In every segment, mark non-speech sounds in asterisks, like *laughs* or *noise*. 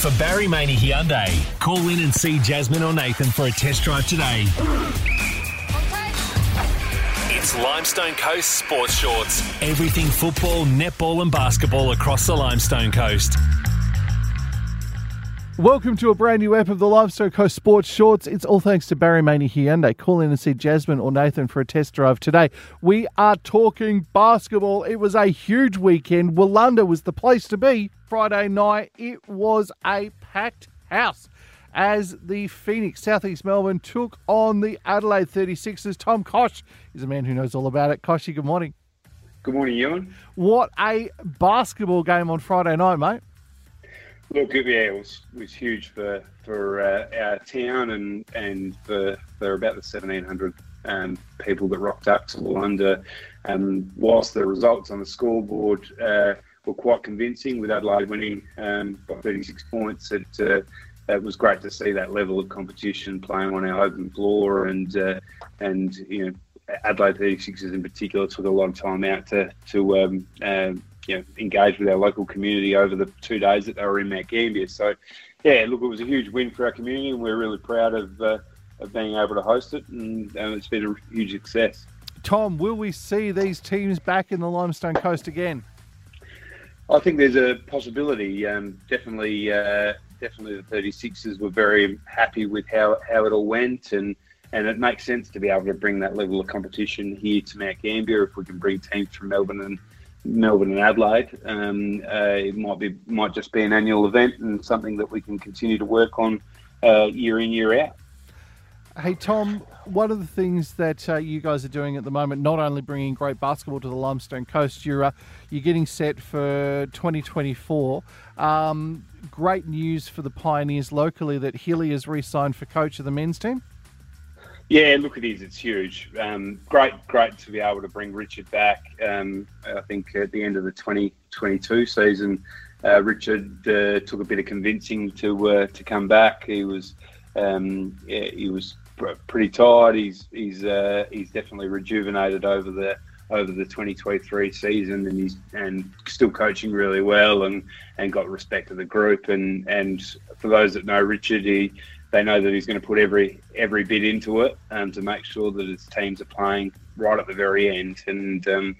For Barry Maney Hyundai, call in and see Jasmine or Nathan for a test drive today. It's Limestone Coast Sports Shorts. Everything football, netball, and basketball across the Limestone Coast. Welcome to a brand new ep of the Limestone Coast Sports Shorts. It's all thanks to Barry Maney Hyundai. Call in and see Jasmine or Nathan for a test drive today. We are talking basketball. It was a huge weekend. Wulanda was the place to be. Friday night, it was a packed house as the Phoenix Southeast Melbourne took on the Adelaide 36ers. Tom Kosh is a man who knows all about it. Koshy, good morning. Good morning, Ewan. What a basketball game on Friday night, mate. Look, it was was huge for for uh, our town and and for for about the seventeen hundred um, people that rocked up to Wulanda. And whilst the results on the scoreboard uh, were quite convincing, with Adelaide winning um, by thirty six points, it uh, it was great to see that level of competition playing on our open floor and uh, and you know Adelaide 36ers in particular took a of time out to to um, um, you know, engage with our local community over the two days that they were in Mount Gambier. So, yeah, look, it was a huge win for our community, and we're really proud of, uh, of being able to host it, and um, it's been a huge success. Tom, will we see these teams back in the Limestone Coast again? I think there's a possibility. Um, definitely, uh, definitely, the 36ers were very happy with how, how it all went, and and it makes sense to be able to bring that level of competition here to Mount Gambier if we can bring teams from Melbourne and Melbourne and Adelaide. Um, uh, it might be might just be an annual event and something that we can continue to work on uh, year in year out. Hey Tom, one of the things that uh, you guys are doing at the moment, not only bringing great basketball to the Limestone Coast, you're uh, you're getting set for 2024. Um, great news for the Pioneers locally that Healy has re-signed for coach of the men's team. Yeah, look, it is. It's huge. Um, great, great to be able to bring Richard back. Um, I think at the end of the 2022 season, uh, Richard uh, took a bit of convincing to uh, to come back. He was um, yeah, he was pretty tired. He's he's uh, he's definitely rejuvenated over the over the 2023 season, and he's and still coaching really well, and and got respect of the group. And and for those that know Richard, he they know that he's going to put every every bit into it um, to make sure that his teams are playing right at the very end. And um,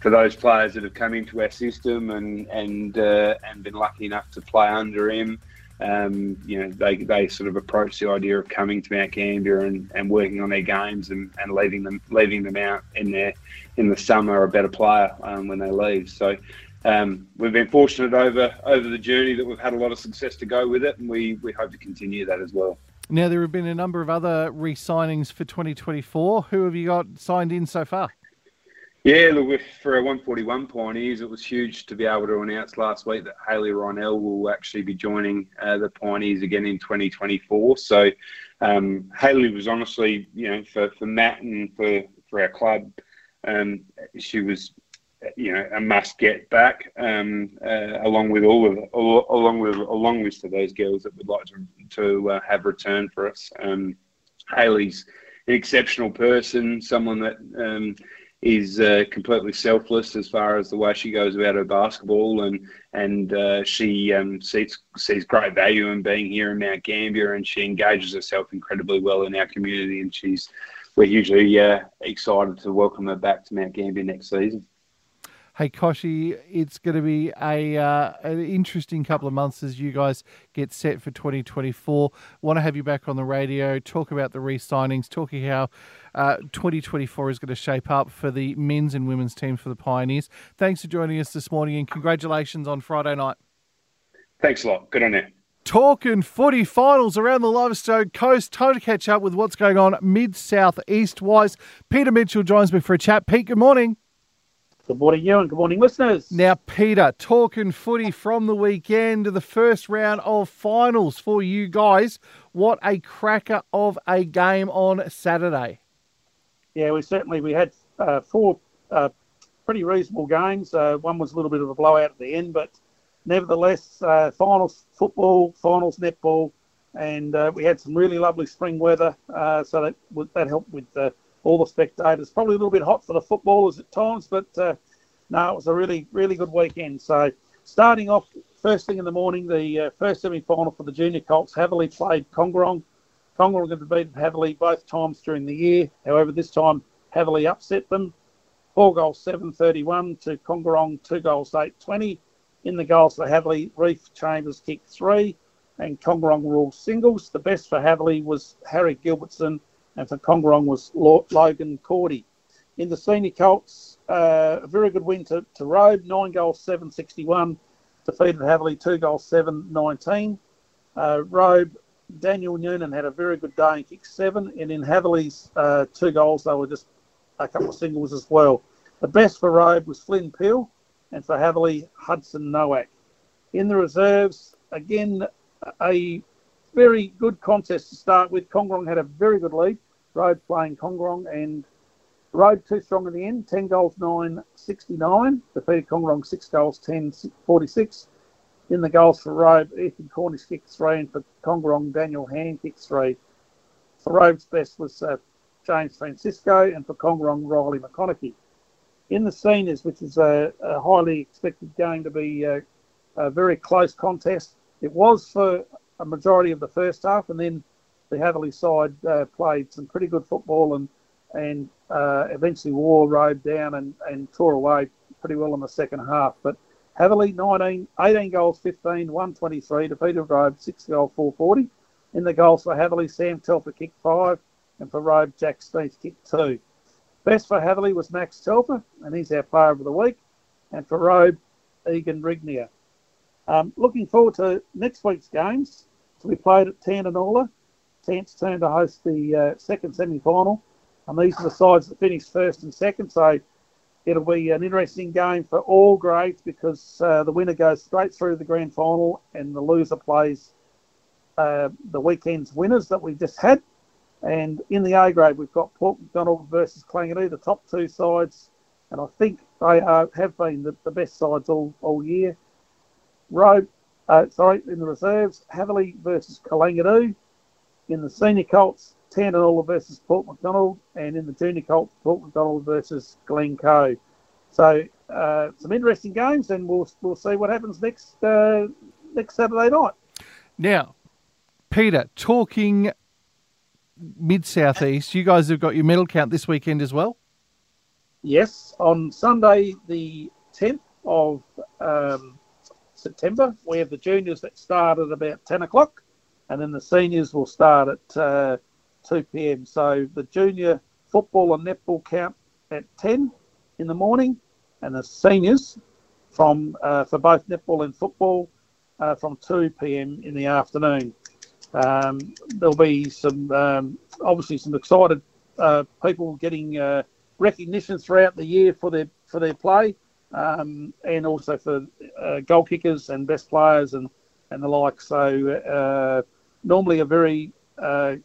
for those players that have come into our system and and uh, and been lucky enough to play under him, um, you know, they, they sort of approach the idea of coming to Mount Gambier and, and working on their games and, and leaving them leaving them out in their in the summer a better player um, when they leave. So um, we've been fortunate over over the journey that we've had a lot of success to go with it, and we, we hope to continue that as well. Now, there have been a number of other re signings for 2024. Who have you got signed in so far? Yeah, look, for our 141 Pioneers, it was huge to be able to announce last week that Haley Rynell will actually be joining uh, the Pioneers again in 2024. So, um, Haley was honestly, you know, for, for Matt and for, for our club, um, she was you know a must get back um, uh, along with all of along with a long list of those girls that would like to to uh, have returned for us. Um, Haley's an exceptional person, someone that um, is uh, completely selfless as far as the way she goes about her basketball, and and uh, she um, sees sees great value in being here in Mount Gambier, and she engages herself incredibly well in our community, and she's we're hugely uh, excited to welcome her back to Mount Gambier next season. Hey Koshi, it's going to be a uh, an interesting couple of months as you guys get set for 2024. Want to have you back on the radio, talk about the re-signings, talking how uh, 2024 is going to shape up for the men's and women's team for the Pioneers. Thanks for joining us this morning, and congratulations on Friday night. Thanks a lot. Good on you. Talking footy finals around the Limestone coast. Time to catch up with what's going on mid south east wise. Peter Mitchell joins me for a chat. Pete, good morning. Good morning, you, and good morning, listeners. Now, Peter, talking footy from the weekend, to the first round of finals for you guys. What a cracker of a game on Saturday! Yeah, we certainly we had uh, four uh, pretty reasonable games. Uh, one was a little bit of a blowout at the end, but nevertheless, uh, finals football, finals netball, and uh, we had some really lovely spring weather, uh, so that that helped with all the spectators. Probably a little bit hot for the footballers at times, but uh, no, it was a really, really good weekend. So starting off first thing in the morning, the uh, first semi-final for the junior Colts, Hatherleigh played Kongorong. Kongorong have beaten Hatherleigh both times during the year. However, this time Hatherleigh upset them. Four goals, 7-31 to Kongorong, two goals, 8-20. In the goals for Hatherleigh, Reef Chambers kicked three and Kongorong ruled singles. The best for Hatherleigh was Harry Gilbertson and for Kongorong was Logan Cordy. In the senior Colts, uh, a very good win to, to Robe, nine goals, 761. Defeated Hatherleigh, two goals, 719. Uh, Robe, Daniel Noonan had a very good day and kicked seven. And in Hatherleigh's uh, two goals, they were just a couple of singles as well. The best for Robe was Flynn Peel, and for Hatherleigh, Hudson Nowak. In the reserves, again, a very good contest to start with. Kongorong had a very good lead. Robe playing Kongorong and Robe too strong in the end. 10 goals, 9 69. Defeated Kongorong 6 goals, 10 46. In the goals for Robe, Ethan Cornish kicked three, and for Kongorong, Daniel Hand kicked three. For Robe's best was uh, James Francisco, and for Kongorong, Riley McConaughey. In the seniors, which is a, a highly expected game to be uh, a very close contest, it was for a majority of the first half, and then the Hatherleigh side uh, played some pretty good football and and uh, eventually wore Robe down and, and tore away pretty well in the second half. But Hatherleigh 19, 18 goals, 15, 123, defeated Robe 6 goals, 440. In the goals for Hatherleigh, Sam Telfer kicked five, and for Robe, Jack Smith kicked two. Best for Hatherleigh was Max Telfer, and he's our player of the week. And for Robe, Egan Rignier. Um, looking forward to next week's games. So we played at Tantanoola. Tant's turn to host the uh, second semi-final, and these are the sides that finished first and second. So it'll be an interesting game for all grades because uh, the winner goes straight through the grand final, and the loser plays uh, the weekend's winners that we just had. And in the A grade, we've got Port MacDonnell versus Kalangadoo, the top two sides, and I think they are, have been the, the best sides all, all year. Robe, uh, sorry, in the reserves, Hatherleigh versus Kalangadoo. In the senior Colts, Tantanoola versus Port MacDonnell. And in the junior Colts, Port MacDonnell versus Glencoe. So uh, some interesting games, and we'll we'll see what happens next uh, next Saturday night. Now, Peter, talking mid southeast, you guys have got your medal count this weekend as well. Yes, on Sunday the tenth of um, September. We have the juniors that start at about 10 o'clock, and then the seniors will start at uh, 2 p.m. So the junior football and netball camp at 10 in the morning, and the seniors from uh, for both netball and football uh, from 2 p.m. in the afternoon. Um, there'll be some um, obviously some excited uh, people getting uh, recognition throughout the year for their for their play um, and also for uh, goal kickers and best players and, and the like. So normally a very uh,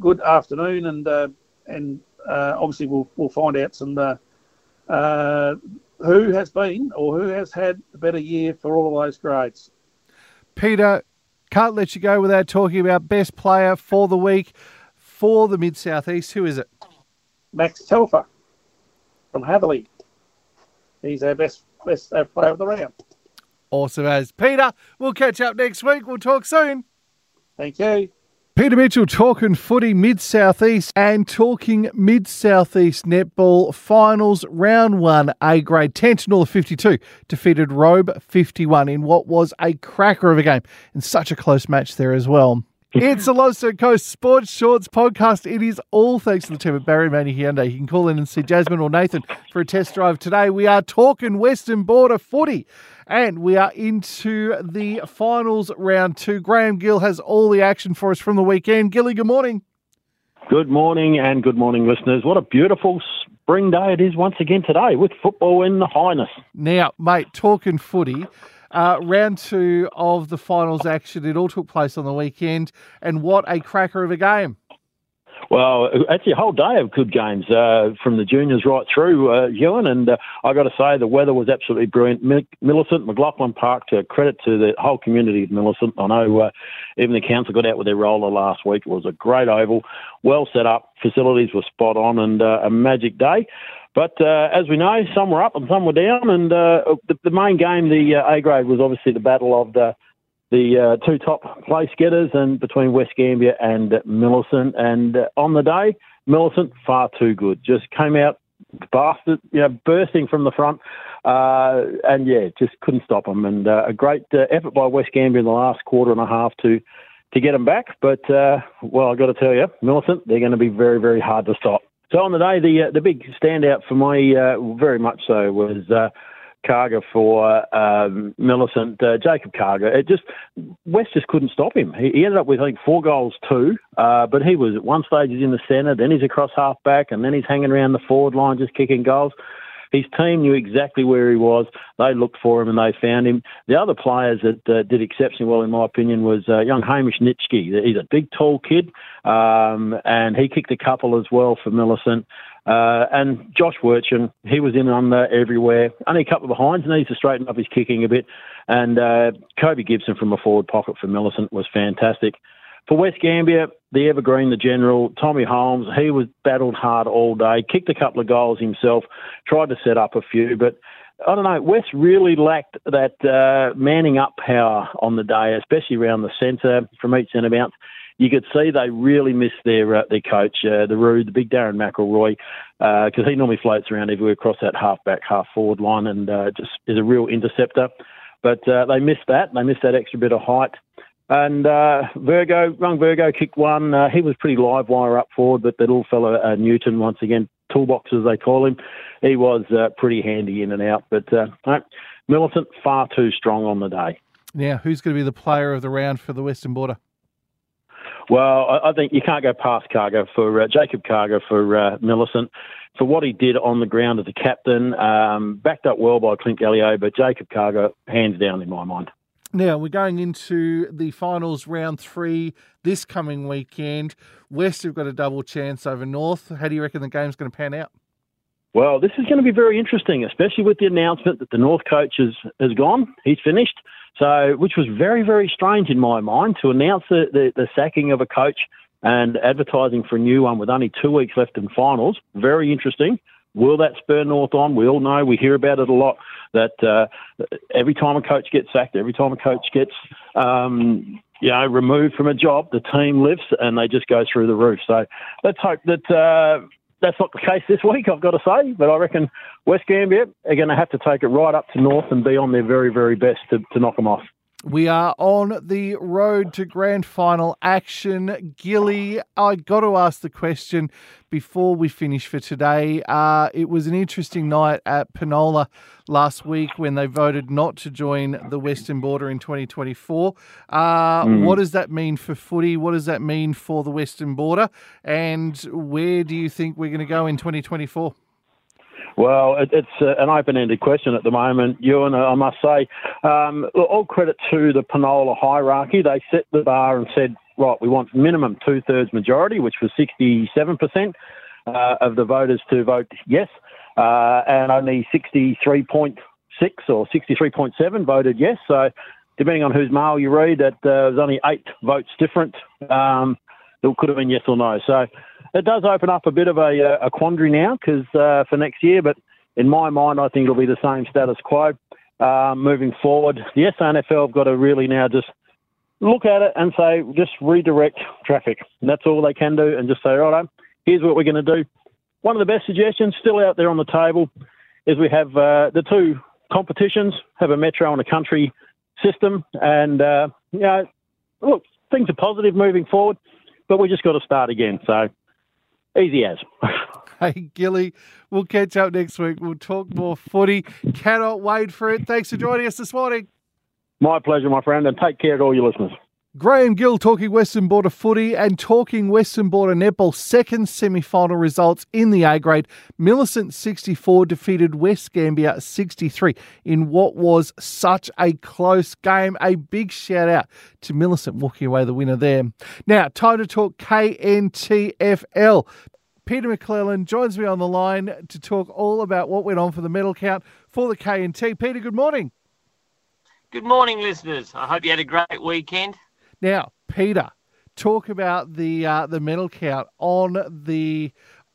good afternoon, and uh, and uh, obviously we'll we'll find out some uh, who has been or who has had a better year for all of those grades. Peter, can't let you go without talking about best player for the week for the Mid Southeast. Who is it? Max Telfer from Hatherleigh he's our best best uh, player of the round. Awesome as Peter. We'll catch up next week. We'll talk soon. Thank you. Peter Mitchell talking footy mid southeast and talking mid southeast netball finals round one A grade Tantanoola 52 defeated Robe 51 in what was a cracker of a game and such a close match there as well. It's the Limestone Coast Sports Shorts podcast. It is all thanks to the team at Barry Maney Hyundai. You can call in and see Jasmine or Nathan for a test drive today. We are talking Western Border footy and we are into the finals round two. Graham Gill has all the action for us from the weekend. Gilly, good morning. Good morning and good morning, listeners. What a beautiful spring day it is once again today with football in the highness. Now, mate, talking footy. Uh, round two of the finals action. It all took place on the weekend, and what a cracker of a game! Well, actually, a whole day of good games uh, from the juniors right through, uh, Ewan. And uh, I got to say, the weather was absolutely brilliant. Millicent, McLaughlin Park, to credit to the whole community of Millicent. I know uh, even the council got out with their roller last week. It was a great oval, well set up, facilities were spot on, and uh, a magic day. But uh, as we know, some were up and some were down. And uh, the, the, main game, the uh, A grade, was obviously the battle of the the uh, two top place getters and between West Gambier and Millicent. And uh, on the day, Millicent far too good. Just came out bastard, you know, bursting from the front, uh, and yeah, just couldn't stop them. And uh, a great uh, effort by West Gambier in the last quarter and a half to to get them back. But uh, well, I've got to tell you, Millicent, they're going to be very, very hard to stop. So on the day, the the big standout for me, very much so, was Carger for um, Millicent, uh, Jacob Carger. It just West just couldn't stop him. He, he ended up with I think four goals too, uh, but he was at one stage he's in the centre, then he's across half back, and then he's hanging around the forward line just kicking goals. His team knew exactly where he was. They looked for him and they found him. The other players that uh, did exceptionally well, in my opinion, was uh, young Hamish Nitschke. He's a big, tall kid, um, and he kicked a couple as well for Millicent. Uh, and Josh Wirchin, he was in on uh, everywhere. Only a couple of behinds, needs to straighten up his kicking a bit. And uh, Kobe Gibson from a forward pocket for Millicent was fantastic. For West Gambier, the evergreen, the general, Tommy Holmes, he was battled hard all day, kicked a couple of goals himself, tried to set up a few, but I don't know. West really lacked that uh, manning up power on the day, especially around the centre from each centre bounce you could see they really missed their uh, their coach, uh, the Rude, the big Darren McElroy, because uh, he normally floats around everywhere across that half back, half forward line, and uh, just is a real interceptor. But uh, they missed that. They missed that extra bit of height. And Virgo, young Virgo kicked one. He was pretty live wire up forward, but that little fellow Newton, once again, toolbox as they call him, he was uh, pretty handy in and out. But uh, no, Millicent far too strong on the day. Now, who's going to be the player of the round for the Western Border? Well, I think you can't go past Carger for uh, Jacob Carger for uh, Millicent for what he did on the ground as a captain, um, backed up well by Clint Gallio, but Jacob Carger hands down in my mind. Now we're going into the finals round three this coming weekend. West have got a double chance over North. How do you reckon the game's going to pan out? Well, this is going to be very interesting, especially with the announcement that the North coach has, has gone. He's finished. So, which was very, very strange in my mind to announce the, the, the sacking of a coach and advertising for a new one with only two weeks left in finals. Very interesting. Will that spur North on? We all know, we hear about it a lot, that uh, every time a coach gets sacked, every time a coach gets, um, you know, removed from a job, the team lifts and they just go through the roof. So let's hope that uh, that's not the case this *laughs* week, I've got to say. But I reckon West Gambier are going to have to take it right up to North and be on their very, very best to, to knock them off. We are on the road to grand final action. Gilly, I got to ask the question before we finish for today. Uh, it was an interesting night at Penola last week when they voted not to join the Western Border in 2024. Uh, mm. What does that mean for footy? What does that mean for the Western Border? And where do you think we're going to go in 2024? Well, it, it's uh, an open-ended question at the moment, Ewan. I must say, um, all credit to the Penola hierarchy. They set the bar and said, right, we want minimum two-thirds majority, which was 67% uh, of the voters to vote yes, uh, and only 63.6 or 63.7 voted yes. So, depending on whose mail you read, that uh, was only eight votes different. Um, it could have been yes or no. So it does open up a bit of a, uh, a quandary now because uh, for next year, but in my mind, I think it'll be the same status quo uh, moving forward. The SANFL have got to really now just look at it and say, just redirect traffic. And that's all they can do and just say, right, here's what we're going to do. One of the best suggestions still out there on the table is we have uh, the two competitions, have a metro and a country system. And, uh, you know, look, things are positive moving forward, but we just got to start again. So Easy as. *laughs* hey, Gilly, we'll catch up next week. We'll talk more footy. Cannot wait for it. Thanks for joining us this morning. My pleasure, my friend, and take care to all your listeners. Graham Gill talking Western Border footy and talking Western Border netball second semi final results in the A grade. Millicent 64 defeated West Gambier 63 in what was such a close game. A big shout out to Millicent walking away the winner there. Now, time to talk KNTFL. Peter McClellan joins me on the line to talk all about what went on for the medal count for the KNT. Peter, good morning. Good morning, listeners. I hope you had a great weekend. Now, Peter, talk about the uh, the medal count on the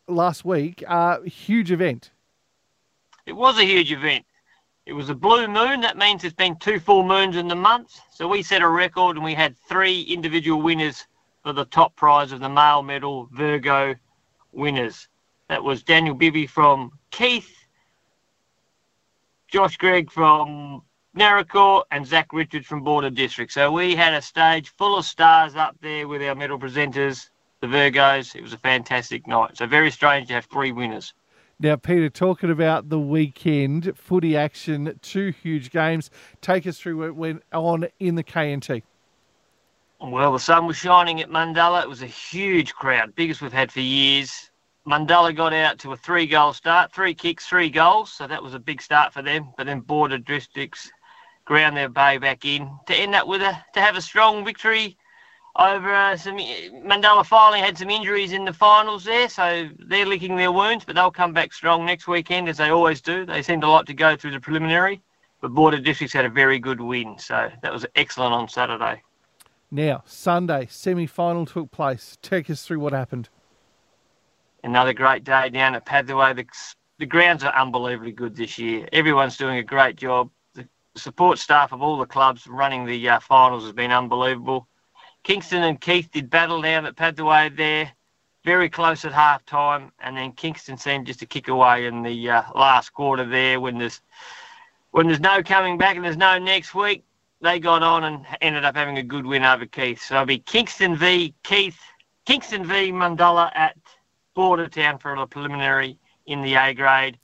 last week. Uh, huge event. It was a huge event. It was a blue moon. That means there's been two full moons in the month. So we set a record and we had three individual winners for the top prize of the male medal Virgo winners. That was Daniel Bibby from Keith, Josh Gregg from Naracoorte and Zach Richards from Border District. So we had a stage full of stars up there with our medal presenters, the Virgos. It was a fantastic night. So very strange to have three winners. Now, Peter, talking about the weekend, footy action, two huge games. Take us through what went on in the KNT. Well, the sun was shining at Mundulla. It was a huge crowd, biggest we've had for years. Mundulla got out to a three goal start, three kicks, three goals. So that was a big start for them. But then Border Districts ground their bay back in to end up with a to have a strong victory over uh, some Mundulla finally had some injuries in the finals there, so they're licking their wounds, but they'll come back strong next weekend as they always do. They seem to like to go through the preliminary, but Border Districts had a very good win, so that was excellent on Saturday. Now Sunday semi final took place. Take us through what happened. Another great day down at Padthaway. The, the grounds are unbelievably good this year. Everyone's doing a great job support staff of all the clubs running the uh, finals has been unbelievable. Kingston and Keith did battle down at Padthaway there, very close at half time, and then Kingston seemed just to kick away in the uh, last quarter there when there's when there's no coming back and there's no next week. They got on and ended up having a good win over Keith. So it'll be Kingston v Keith, Kingston v Mundulla at Bordertown for a preliminary in the A grade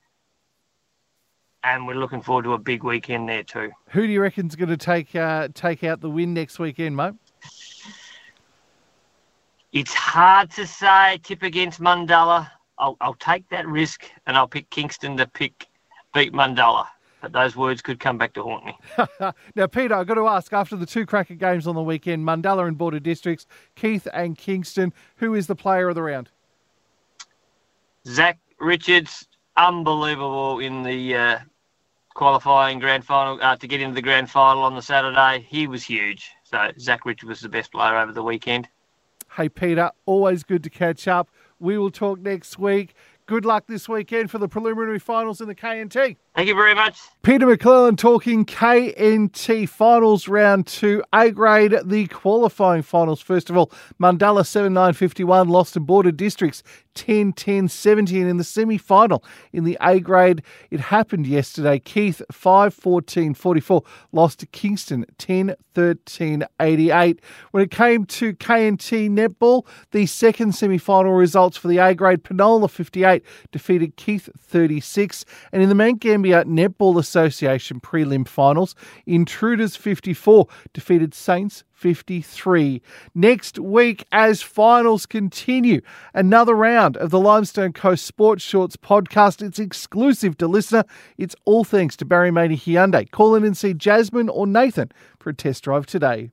and we're looking forward to a big weekend there too. Who do you reckon's going to take uh, take out the win next weekend, mate? It's hard to say. Tip against Mundulla. I'll, I'll take that risk, and I'll pick Kingston to pick beat Mundulla. But those words could come back to haunt me. *laughs* now, Peter, I've got to ask after the two cracker games on the weekend, Mundulla and Border Districts, Keith and Kingston, who is the player of the round? Zach Richards, unbelievable in the uh, qualifying grand final uh, to get into the grand final on the Saturday. He was huge. So Zach Richard was the best player over the weekend. Hey Peter, always good to catch up. We will talk next week. Good luck this weekend for the preliminary finals in the KNT. Thank you very much. Peter McClellan talking KNT finals round two, A grade, the qualifying finals. First of all, Mundulla 7 9 51 lost to Border Districts 10 10 17 in the semi final. In the A grade, it happened yesterday. Keith 5 14 44 lost to Kingston 10 13 88. When it came to KNT netball, the second semi final results for the A grade, Penola 58 defeated Keith 36. And in the Mount Gambier Netball Association prelim finals, Intruders 54 defeated Saints 53. Next week, as finals continue, another round of the Limestone Coast Sports Shorts podcast. It's exclusive to listener. It's all thanks to Barry Maney Hyundai. Call in and see Jasmine or Nathan for a test drive today.